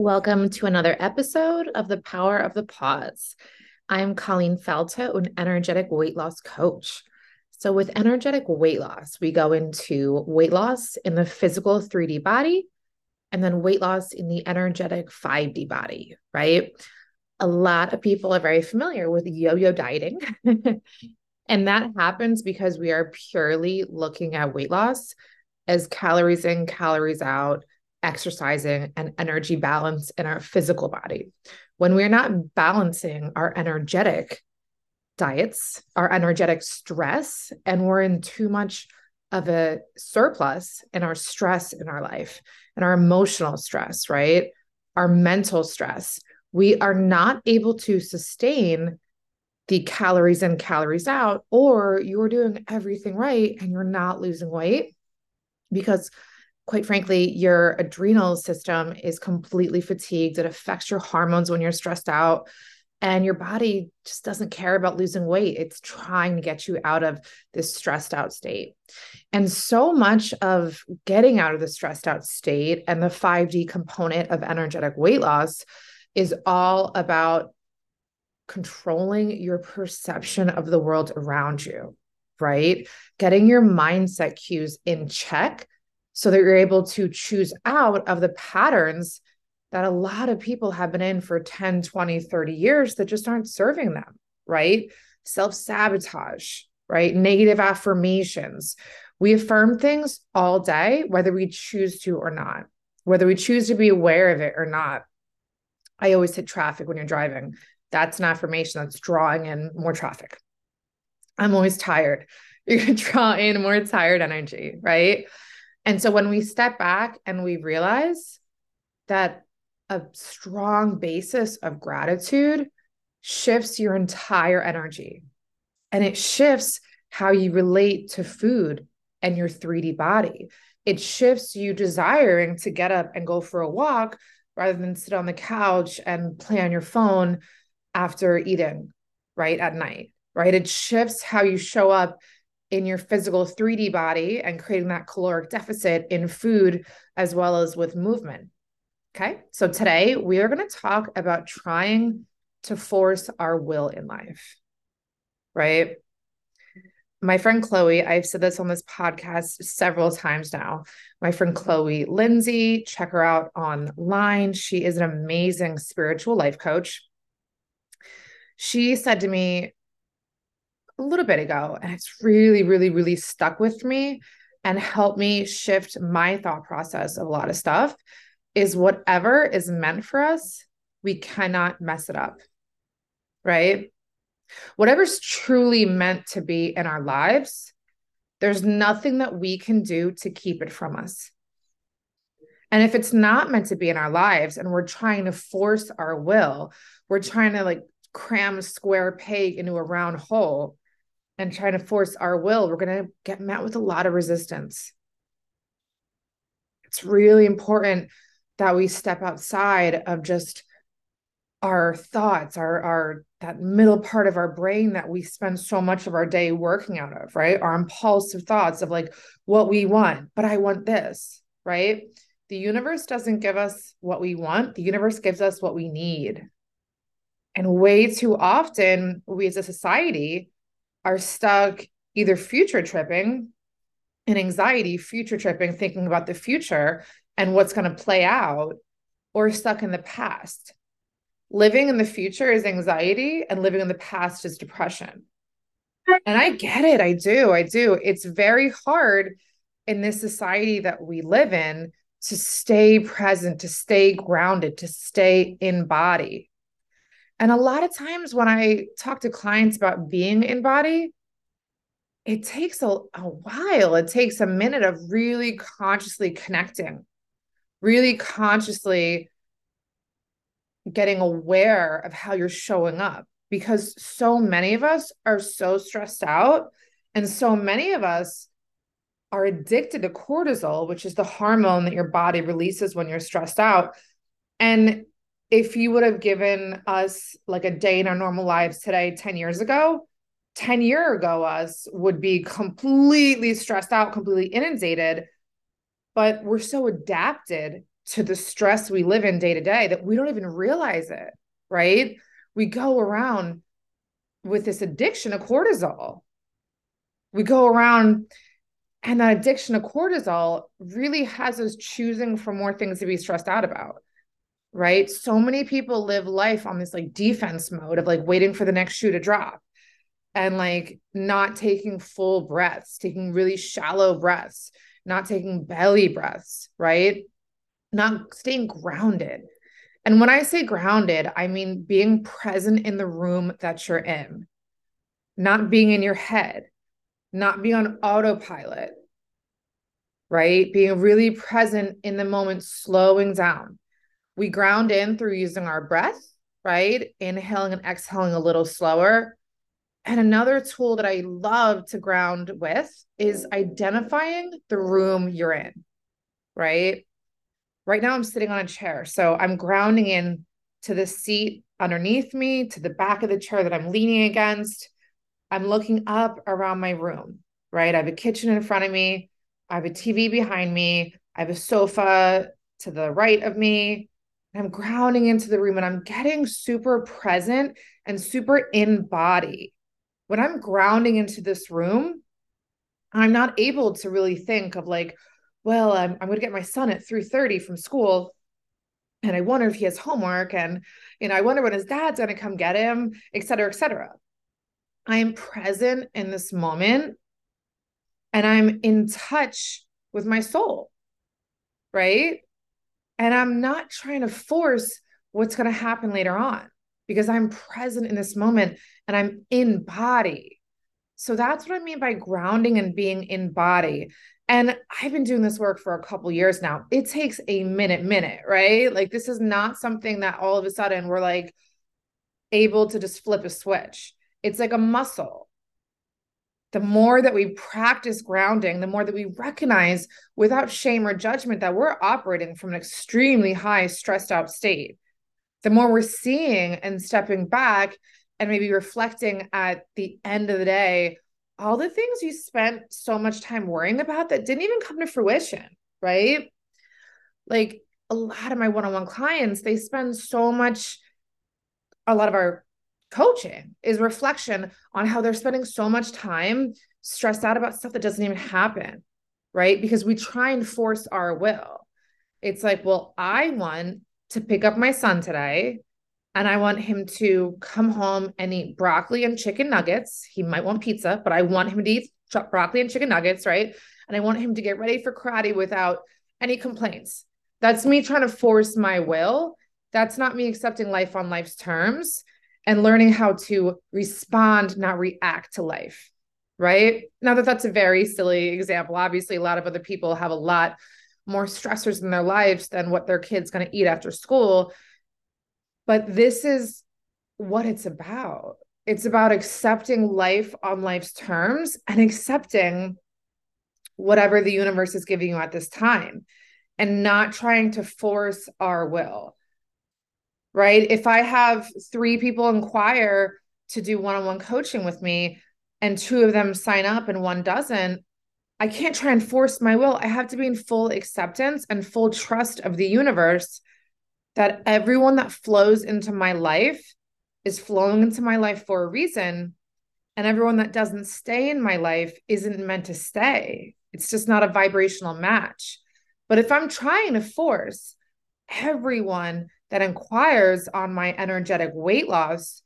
Welcome to another episode of The Power of the Pause. I'm Colleen Felta, an energetic weight loss coach. So, with energetic weight loss, we go into weight loss in the physical 3D body and then weight loss in the energetic 5D body, right? A lot of people are very familiar with yo yo dieting. and that happens because we are purely looking at weight loss as calories in, calories out exercising and energy balance in our physical body. When we're not balancing our energetic diets, our energetic stress, and we're in too much of a surplus in our stress in our life and our emotional stress, right? Our mental stress, we are not able to sustain the calories in, calories out, or you're doing everything right and you're not losing weight because quite frankly, your adrenal system is completely fatigued. It affects your hormones when you're stressed out. And your body just doesn't care about losing weight. It's trying to get you out of this stressed out state. And so much of getting out of the stressed out state and the 5D component of energetic weight loss is all about controlling your perception of the world around you, right? Getting your mindset cues in check so that you're able to choose out of the patterns that a lot of people have been in for 10, 20, 30 years that just aren't serving them, right? Self sabotage, right? Negative affirmations. We affirm things all day, whether we choose to or not, whether we choose to be aware of it or not. I always hit traffic when you're driving. That's an affirmation that's drawing in more traffic. I'm always tired. You're going to draw in more tired energy, right? And so when we step back and we realize that a strong basis of gratitude shifts your entire energy and it shifts how you relate to food and your 3D body. It shifts you desiring to get up and go for a walk rather than sit on the couch and play on your phone after eating, right? At night, right? It shifts how you show up in your physical 3D body and creating that caloric deficit in food as well as with movement. Okay. So today we are going to talk about trying to force our will in life. Right. My friend Chloe, I've said this on this podcast several times now. My friend Chloe Lindsay, check her out online. She is an amazing spiritual life coach. She said to me, a little bit ago. And it's really, really, really stuck with me and helped me shift my thought process of a lot of stuff is whatever is meant for us, we cannot mess it up. Right? Whatever's truly meant to be in our lives, there's nothing that we can do to keep it from us. And if it's not meant to be in our lives and we're trying to force our will, we're trying to like cram a square peg into a round hole, and trying to force our will, we're going to get met with a lot of resistance. It's really important that we step outside of just our thoughts, our our that middle part of our brain that we spend so much of our day working out of, right? Our impulsive thoughts of like what we want, but I want this, right? The universe doesn't give us what we want. The universe gives us what we need. And way too often, we as a society are stuck either future tripping and anxiety, future tripping, thinking about the future and what's going to play out, or stuck in the past. Living in the future is anxiety, and living in the past is depression. And I get it. I do. I do. It's very hard in this society that we live in to stay present, to stay grounded, to stay in body. And a lot of times when I talk to clients about being in body, it takes a, a while. It takes a minute of really consciously connecting, really consciously getting aware of how you're showing up because so many of us are so stressed out and so many of us are addicted to cortisol which is the hormone that your body releases when you're stressed out and if you would have given us like a day in our normal lives today 10 years ago 10 year ago us would be completely stressed out completely inundated but we're so adapted to the stress we live in day to day that we don't even realize it, right? We go around with this addiction of cortisol. We go around and that addiction of cortisol really has us choosing for more things to be stressed out about. Right. So many people live life on this like defense mode of like waiting for the next shoe to drop and like not taking full breaths, taking really shallow breaths, not taking belly breaths, right? Not staying grounded. And when I say grounded, I mean being present in the room that you're in, not being in your head, not being on autopilot, right? Being really present in the moment, slowing down. We ground in through using our breath, right? Inhaling and exhaling a little slower and another tool that I love to ground with is identifying the room you're in, right? Right now, I'm sitting on a chair. So I'm grounding in to the seat underneath me, to the back of the chair that I'm leaning against. I'm looking up around my room, right? I have a kitchen in front of me. I have a TV behind me. I have a sofa to the right of me. I'm grounding into the room and I'm getting super present and super in body when I'm grounding into this room, I'm not able to really think of like, well, I'm, I'm going to get my son at 3:30 from school and I wonder if he has homework and you know, I wonder when his dad's going to come get him, et cetera, et cetera. I am present in this moment and I'm in touch with my soul. Right. And I'm not trying to force what's going to happen later on because I'm present in this moment and I'm in body. So that's what I mean by grounding and being in body. And I've been doing this work for a couple years now. It takes a minute, minute, right? Like this is not something that all of a sudden we're like able to just flip a switch. It's like a muscle. The more that we practice grounding, the more that we recognize without shame or judgment that we're operating from an extremely high stressed out state. The more we're seeing and stepping back and maybe reflecting at the end of the day all the things you spent so much time worrying about that didn't even come to fruition right? Like a lot of my one-on-one clients they spend so much a lot of our coaching is reflection on how they're spending so much time stressed out about stuff that doesn't even happen right because we try and force our will it's like well i want to pick up my son today and I want him to come home and eat broccoli and chicken nuggets. He might want pizza, but I want him to eat broccoli and chicken nuggets, right? And I want him to get ready for karate without any complaints. That's me trying to force my will. That's not me accepting life on life's terms and learning how to respond, not react to life, right? Now that that's a very silly example. Obviously, a lot of other people have a lot more stressors in their lives than what their kid's going to eat after school. But this is what it's about. It's about accepting life on life's terms and accepting whatever the universe is giving you at this time and not trying to force our will. Right? If I have three people inquire to do one on one coaching with me and two of them sign up and one doesn't, I can't try and force my will. I have to be in full acceptance and full trust of the universe that everyone that flows into my life is flowing into my life for a reason. And everyone that doesn't stay in my life isn't meant to stay. It's just not a vibrational match. But if I'm trying to force everyone that inquires on my energetic weight loss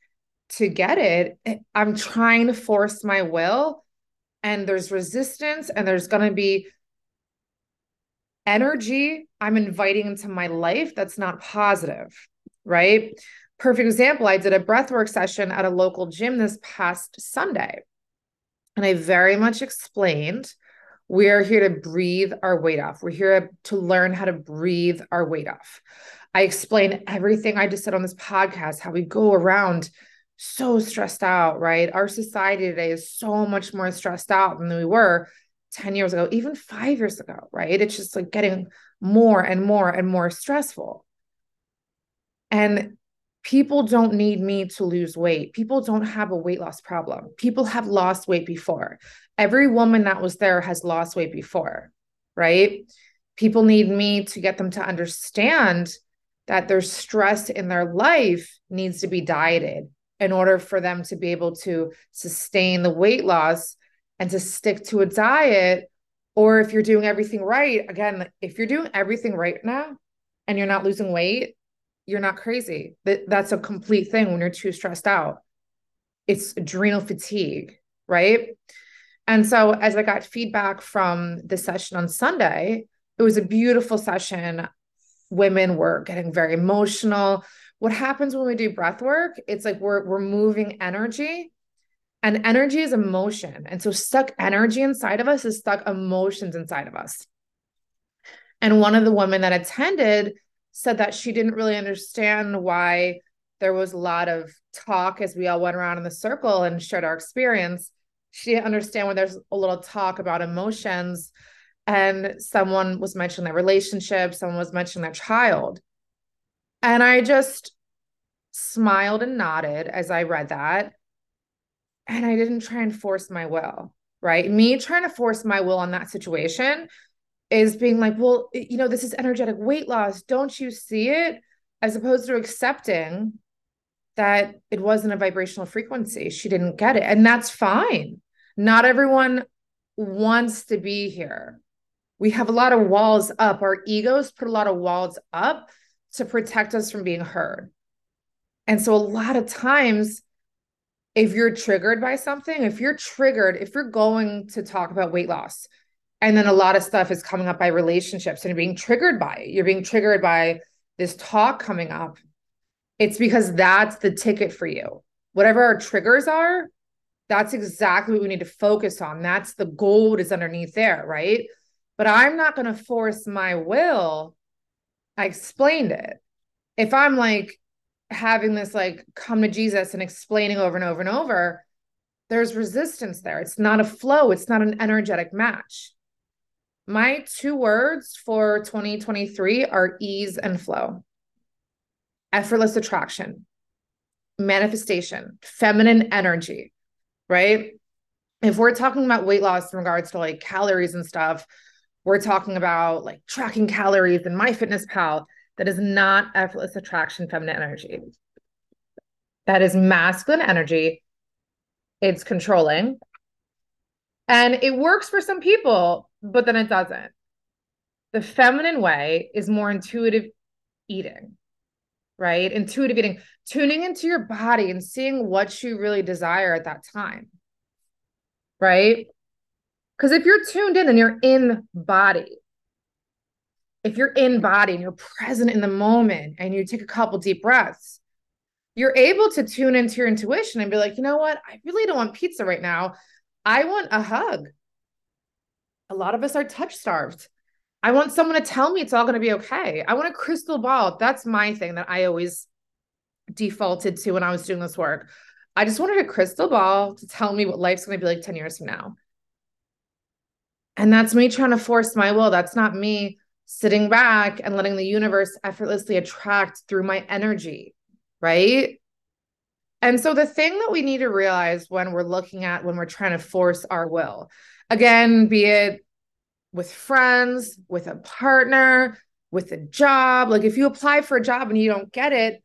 to get it, I'm trying to force my will and there's resistance and there's going to be energy I'm inviting into my life that's not positive, right? Perfect example I did a breathwork session at a local gym this past Sunday. And I very much explained we are here to breathe our weight off. We're here to learn how to breathe our weight off. I explain everything I just said on this podcast, how we go around so stressed out, right? Our society today is so much more stressed out than we were 10 years ago, even five years ago, right? It's just like getting more and more and more stressful. And people don't need me to lose weight. People don't have a weight loss problem. People have lost weight before. Every woman that was there has lost weight before, right? People need me to get them to understand that their stress in their life needs to be dieted in order for them to be able to sustain the weight loss and to stick to a diet. Or if you're doing everything right, again, if you're doing everything right now and you're not losing weight, you're not crazy. That that's a complete thing when you're too stressed out. It's adrenal fatigue, right? And so as I got feedback from the session on Sunday, it was a beautiful session. Women were getting very emotional. What happens when we do breath work? It's like we're we're moving energy. And energy is emotion. And so stuck energy inside of us is stuck emotions inside of us. And one of the women that attended said that she didn't really understand why there was a lot of talk as we all went around in the circle and shared our experience. She didn't understand when there's a little talk about emotions and someone was mentioning their relationship, someone was mentioning their child. And I just smiled and nodded as I read that. And I didn't try and force my will, right? Me trying to force my will on that situation is being like, well, you know, this is energetic weight loss. Don't you see it? As opposed to accepting that it wasn't a vibrational frequency. She didn't get it. And that's fine. Not everyone wants to be here. We have a lot of walls up. Our egos put a lot of walls up to protect us from being heard. And so, a lot of times, if you're triggered by something, if you're triggered, if you're going to talk about weight loss, and then a lot of stuff is coming up by relationships and you're being triggered by it. You're being triggered by this talk coming up. It's because that's the ticket for you. Whatever our triggers are, that's exactly what we need to focus on. That's the gold is underneath there, right? But I'm not going to force my will. I explained it. If I'm like having this like come to Jesus and explaining over and over and over, there's resistance there. It's not a flow, it's not an energetic match. My two words for 2023 are ease and flow, effortless attraction, manifestation, feminine energy, right? If we're talking about weight loss in regards to like calories and stuff, we're talking about like tracking calories and MyFitnessPal. That is not effortless attraction, feminine energy. That is masculine energy. It's controlling. And it works for some people, but then it doesn't. The feminine way is more intuitive eating, right? Intuitive eating, tuning into your body and seeing what you really desire at that time, right? Because if you're tuned in and you're in body, if you're in body and you're present in the moment and you take a couple deep breaths, you're able to tune into your intuition and be like, you know what? I really don't want pizza right now. I want a hug a lot of us are touch starved. I want someone to tell me it's all going to be okay. I want a crystal ball. That's my thing that I always defaulted to when I was doing this work. I just wanted a crystal ball to tell me what life's going to be like 10 years from now. And that's me trying to force my will. That's not me sitting back and letting the universe effortlessly attract through my energy. Right. And so the thing that we need to realize when we're looking at when we're trying to force our will, again, be it with friends, with a partner, with a job. Like if you apply for a job and you don't get it,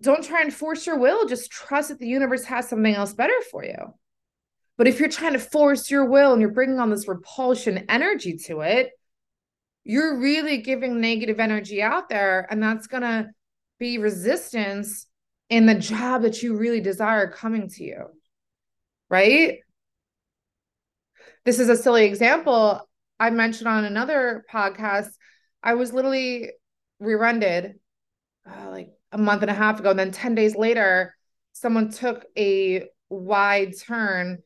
don't try and force your will. Just trust that the universe has something else better for you. But if you're trying to force your will and you're bringing on this repulsion energy to it, you're really giving negative energy out there. And that's going to be resistance in the job that you really desire coming to you. Right. This is a silly example. I mentioned on another podcast, I was literally rear-ended uh, like a month and a half ago. And then 10 days later, someone took a wide turn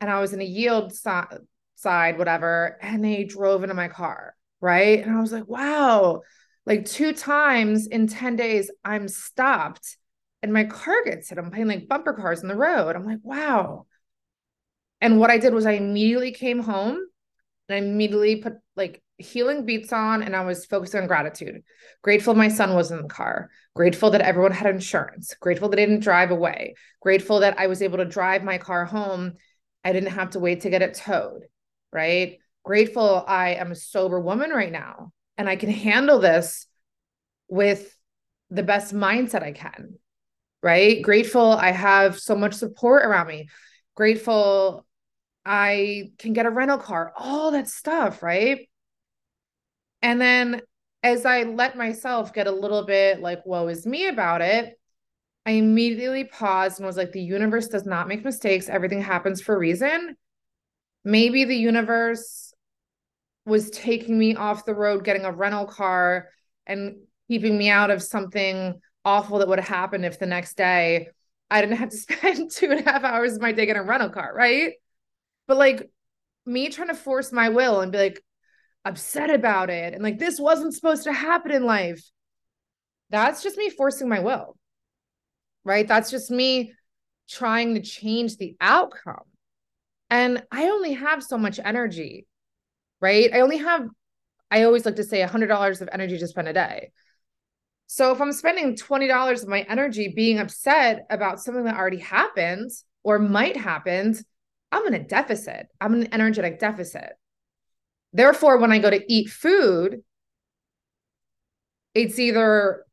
and I was in a yield so- side, whatever, and they drove into my car. Right. And I was like, wow, like two times in 10 days, I'm stopped and my car gets hit. I'm playing like bumper cars in the road. I'm like, wow. And what I did was I immediately came home I immediately put like healing beats on and I was focused on gratitude. Grateful my son was in the car. Grateful that everyone had insurance. Grateful that I didn't drive away. Grateful that I was able to drive my car home. I didn't have to wait to get it towed. Right. Grateful I am a sober woman right now and I can handle this with the best mindset I can. Right? Grateful I have so much support around me. Grateful I can get a rental car, all that stuff, right? And then as I let myself get a little bit like, woe is me about it, I immediately paused and was like, the universe does not make mistakes. Everything happens for a reason. Maybe the universe was taking me off the road, getting a rental car and keeping me out of something awful that would have happened if the next day I didn't have to spend two and a half hours of my day getting a rental car, right? But like me trying to force my will and be like, upset about it and like this wasn't supposed to happen in life that's just me forcing my will right? That's just me trying to change the outcome. And i only have so much energy right? I only have i always like to say $100 of energy to spend a day. So if i'm spending $20 of my energy being upset about something that already happened or might happen i'm in a deficit i'm in an energetic deficit Therefore, when I go to eat food, it's either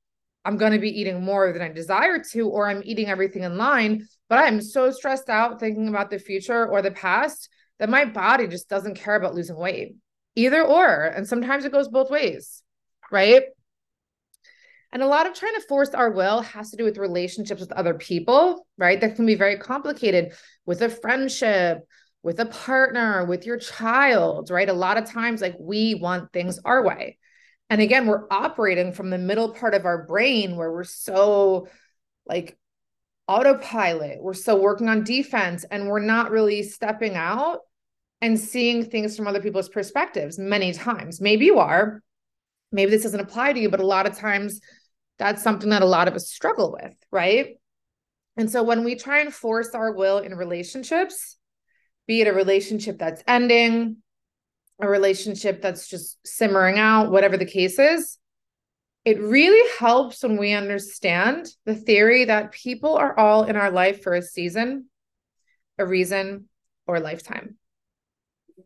I'm going to be eating more than I desire to, or I'm eating everything in line, but I'm so stressed out thinking about the future or the past that my body just doesn't care about losing weight. Either or. And sometimes it goes both ways, right? And a lot of trying to force our will has to do with relationships with other people, right? That can be very complicated with a friendship, with a partner, with your child, right? A lot of times, like we want things our way. And again, we're operating from the middle part of our brain where we're so like autopilot, we're so working on defense, and we're not really stepping out and seeing things from other people's perspectives many times. Maybe you are, maybe this doesn't apply to you, but a lot of times that's something that a lot of us struggle with, right? And so when we try and force our will in relationships, be it a relationship that's ending, a relationship that's just simmering out, whatever the case is, it really helps when we understand the theory that people are all in our life for a season, a reason, or a lifetime.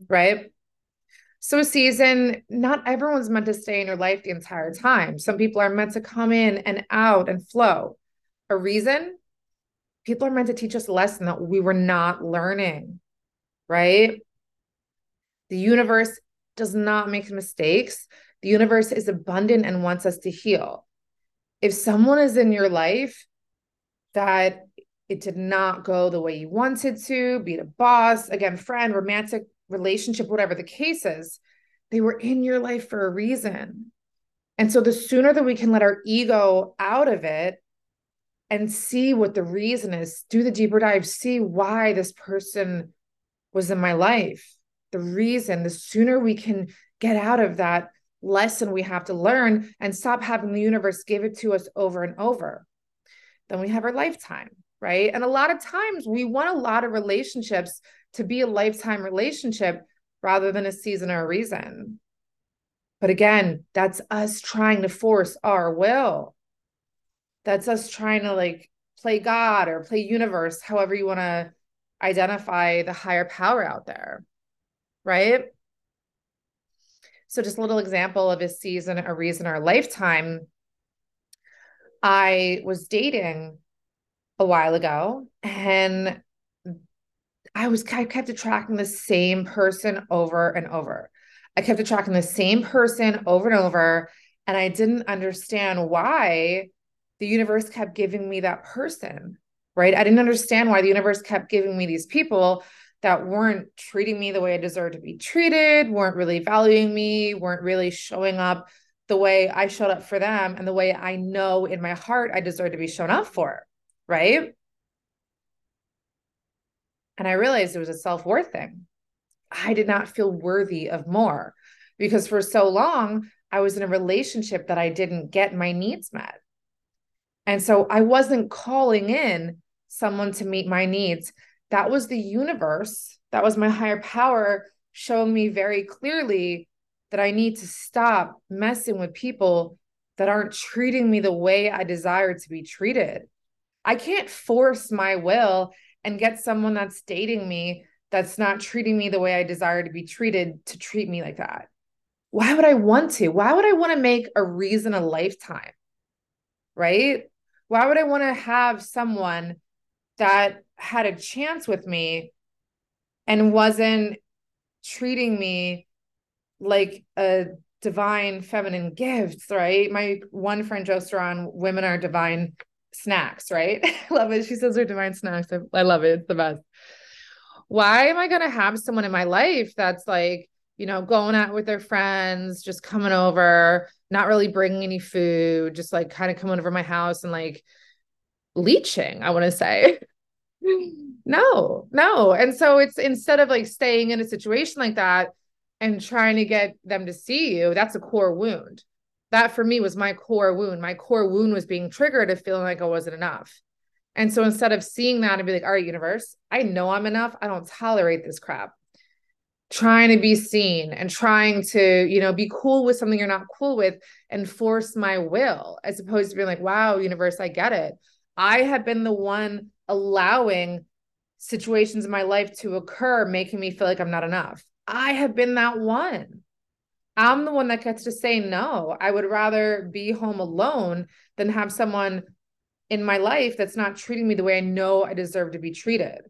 Right? So, a season, not everyone's meant to stay in your life the entire time. Some people are meant to come in and out and flow. A reason, people are meant to teach us a lesson that we were not learning right? The universe does not make mistakes. The universe is abundant and wants us to heal. If someone is in your life that it did not go the way you wanted to, be it a boss, again, friend, romantic relationship, whatever the case is, they were in your life for a reason. And so the sooner that we can let our ego out of it and see what the reason is, do the deeper dive, see why this person was in my life. The reason, the sooner we can get out of that lesson we have to learn and stop having the universe give it to us over and over, then we have our lifetime, right? And a lot of times we want a lot of relationships to be a lifetime relationship rather than a season or a reason. But again, that's us trying to force our will. That's us trying to like play God or play universe, however you want to identify the higher power out there, right? So, just a little example of a season, a reason, or a lifetime. I was dating a while ago and I was I kept attracting the same person over and over. I kept attracting the same person over and over. And I didn't understand why the universe kept giving me that person right? I didn't understand why the universe kept giving me these people that weren't treating me the way I deserved to be treated, weren't really valuing me, weren't really showing up the way I showed up for them and the way I know in my heart I deserve to be shown up for, right? And I realized it was a self worth thing. I did not feel worthy of more because for so long I was in a relationship that I didn't get my needs met. And so I wasn't calling in someone to meet my needs. That was the universe, that was my higher power showing me very clearly that I need to stop messing with people that aren't treating me the way I desire to be treated. I can't force my will and get someone that's dating me that's not treating me the way I desire to be treated to treat me like that? Why would I want to? Why would I want to make a reason a lifetime? Right? Why would I want to have someone that had a chance with me and wasn't treating me like a divine feminine gift, right? My one friend jokes around women are divine snacks, right? I love it. She says they're divine snacks. I, I love it. It's the best. Why am I going to have someone in my life that's like, you know, going out with their friends, just coming over, not really bringing any food, just like kind of coming over my house and like leeching, I want to say. no, no. And so it's instead of like staying in a situation like that and trying to get them to see you, that's a core wound that for me was my core wound. My core wound was being triggered of feeling like I wasn't enough. And so instead of seeing that and be like, all right, universe, I know I'm enough. I don't tolerate this crap. Trying to be seen and trying to, you know, be cool with something you're not cool with and force my will, as opposed to being like, wow, universe, I get it. I have been the one allowing situations in my life to occur, making me feel like I'm not enough. I have been that one. I'm the one that gets to say no. I would rather be home alone than have someone in my life that's not treating me the way I know I deserve to be treated.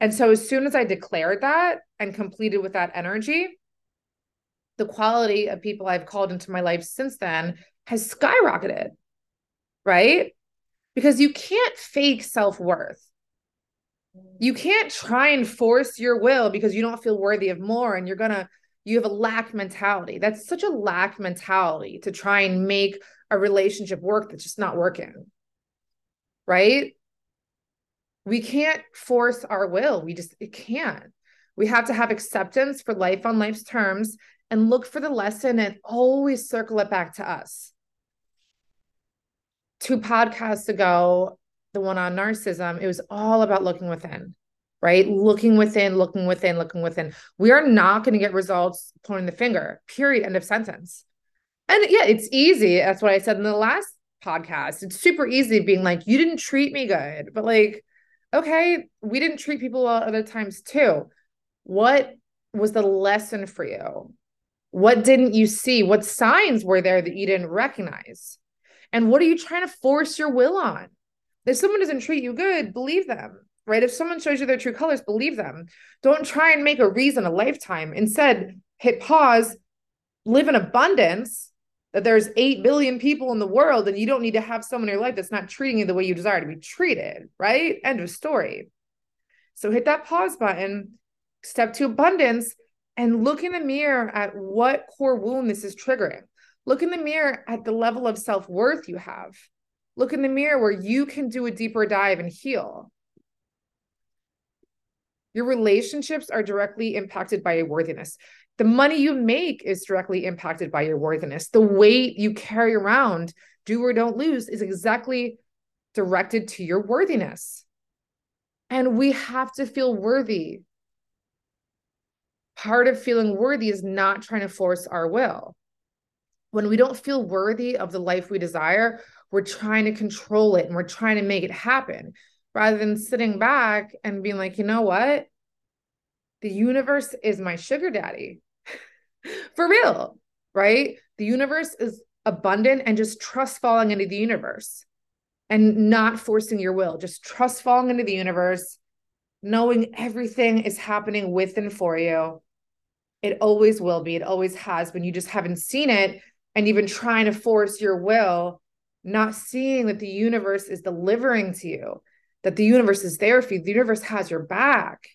And so as soon as I declared that and completed with that energy, the quality of people I've called into my life since then has skyrocketed. Right? Because you can't fake self-worth. You can't try and force your will because you don't feel worthy of more and you're going to you have a lack mentality. That's such a lack mentality to try and make a relationship work that's just not working. Right? We can't force our will. We just it can't. We have to have acceptance for life on life's terms and look for the lesson and always circle it back to us. Two podcasts ago, the one on narcissism, it was all about looking within right? Looking within, looking within, looking within. We are not going to get results pointing the finger, period, end of sentence. And yeah, it's easy. That's what I said in the last podcast. It's super easy being like, you didn't treat me good. But like, okay, we didn't treat people well other times too. What was the lesson for you? What didn't you see? What signs were there that you didn't recognize? And what are you trying to force your will on? If someone doesn't treat you good, believe them right? If someone shows you their true colors, believe them. Don't try and make a reason a lifetime. Instead, hit pause, live in abundance that there's 8 billion people in the world and you don't need to have someone in your life that's not treating you the way you desire to be treated, right? End of story. So hit that pause button, step to abundance, and look in the mirror at what core wound this is triggering. Look in the mirror at the level of self worth you have. Look in the mirror where you can do a deeper dive and heal. Your relationships are directly impacted by your worthiness. The money you make is directly impacted by your worthiness. The weight you carry around, do or don't lose, is exactly directed to your worthiness. And we have to feel worthy. Part of feeling worthy is not trying to force our will. When we don't feel worthy of the life we desire, we're trying to control it and we're trying to make it happen rather than sitting back and being like, you know what? The universe is my sugar daddy. For real, right? The universe is abundant and just trust falling into the universe and not forcing your will. Just trust falling into the universe, knowing everything is happening with and for you. It always will be. It always has been. You just haven't seen it and been trying to force your will, not seeing that the universe is delivering to you that the universe is there for you. The universe has your back.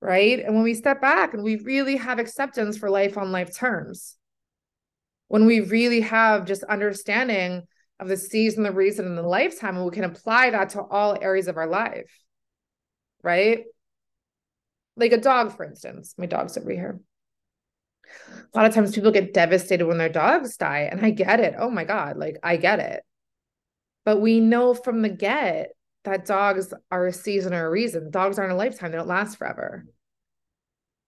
Right. And when we step back and we really have acceptance for life on life terms, when we really have just understanding of the season, the reason, and the lifetime, and we can apply that to all areas of our life. Right. Like a dog, for instance. My dog's over here. A lot of times people get devastated when their dogs die. And I get it. Oh my God. Like I get it. But we know from the get that dogs are a season or a reason. Dogs aren't a lifetime, they don't last forever.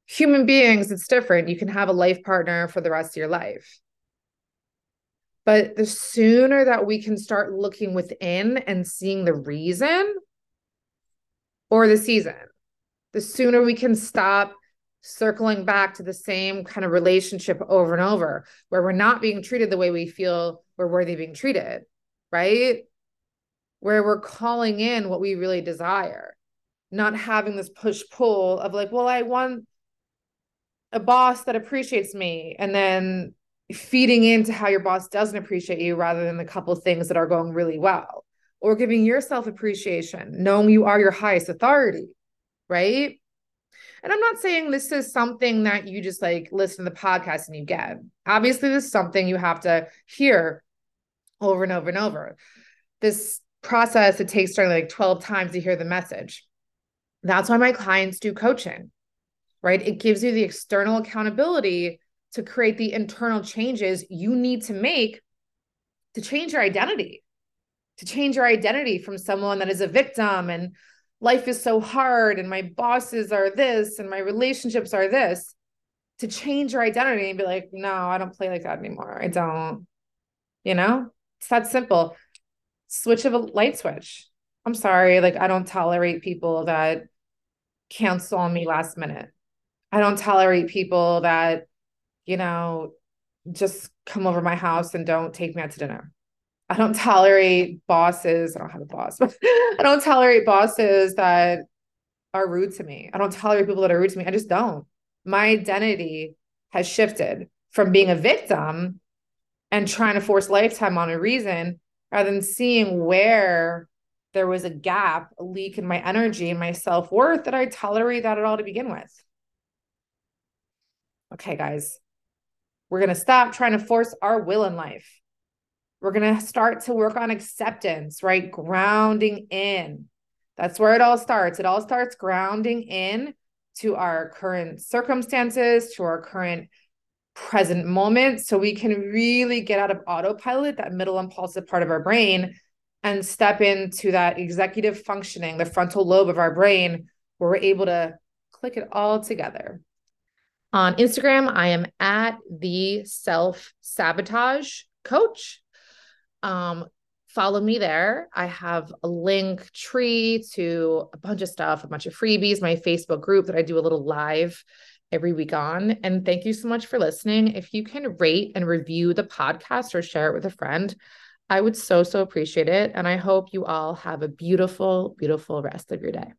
Human beings, it's different. You can have a life partner for the rest of your life. But the sooner that we can start looking within and seeing the reason or the season, the sooner we can stop circling back to the same kind of relationship over and over where we're not being treated the way we feel we're worthy of being treated, right? Where we're calling in what we really desire, not having this push pull of like, well, I want a boss that appreciates me and then feeding into how your boss doesn't appreciate you rather than the couple things that are going really well or giving yourself appreciation knowing you are your highest authority right? And i'm not saying this is something that you just like listen to the podcast and you get. Obviously this is something you have to hear over and over and over. This process it takes starting like 12 times to hear the message that's why my clients do coaching right? It gives you the external accountability to create the internal changes you need to make to change your identity, to change your identity from someone that is a victim and life is so hard and my bosses are this and my relationships are this to change your identity and be like, no, I don't play like that anymore. I don't, you know, it's that simple. Switch of a light switch. I'm sorry. Like, I don't tolerate people that cancel on me last minute. I don't tolerate people that, you know, just come over my house and don't take me out to dinner. I don't tolerate bosses. I don't have a boss, but I don't tolerate bosses that are rude to me. I don't tolerate people that are rude to me. I just don't. My identity has shifted from being a victim and trying to force lifetime on a reason rather than seeing where there was a gap, a leak in my energy and my self worth that I tolerate that at all to begin with okay, guys, we're going to stop trying to force our will in life. We're going to start to work on acceptance, right? Grounding in. That's where it all starts. It all starts grounding in to our current circumstances, to our current present moment. So we can really get out of autopilot, that middle impulsive part of our brain, and step into that executive functioning, the frontal lobe of our brain, where we're able to click it all together. On Instagram, I am at the self sabotage coach. Um, follow me there. I have a Linktree to a bunch of stuff, a bunch of freebies, my Facebook group that I do a little live every week on. And thank you so much for listening. If you can rate and review the podcast or share it with a friend, I would so, so appreciate it. And I hope you all have a beautiful, beautiful rest of your day.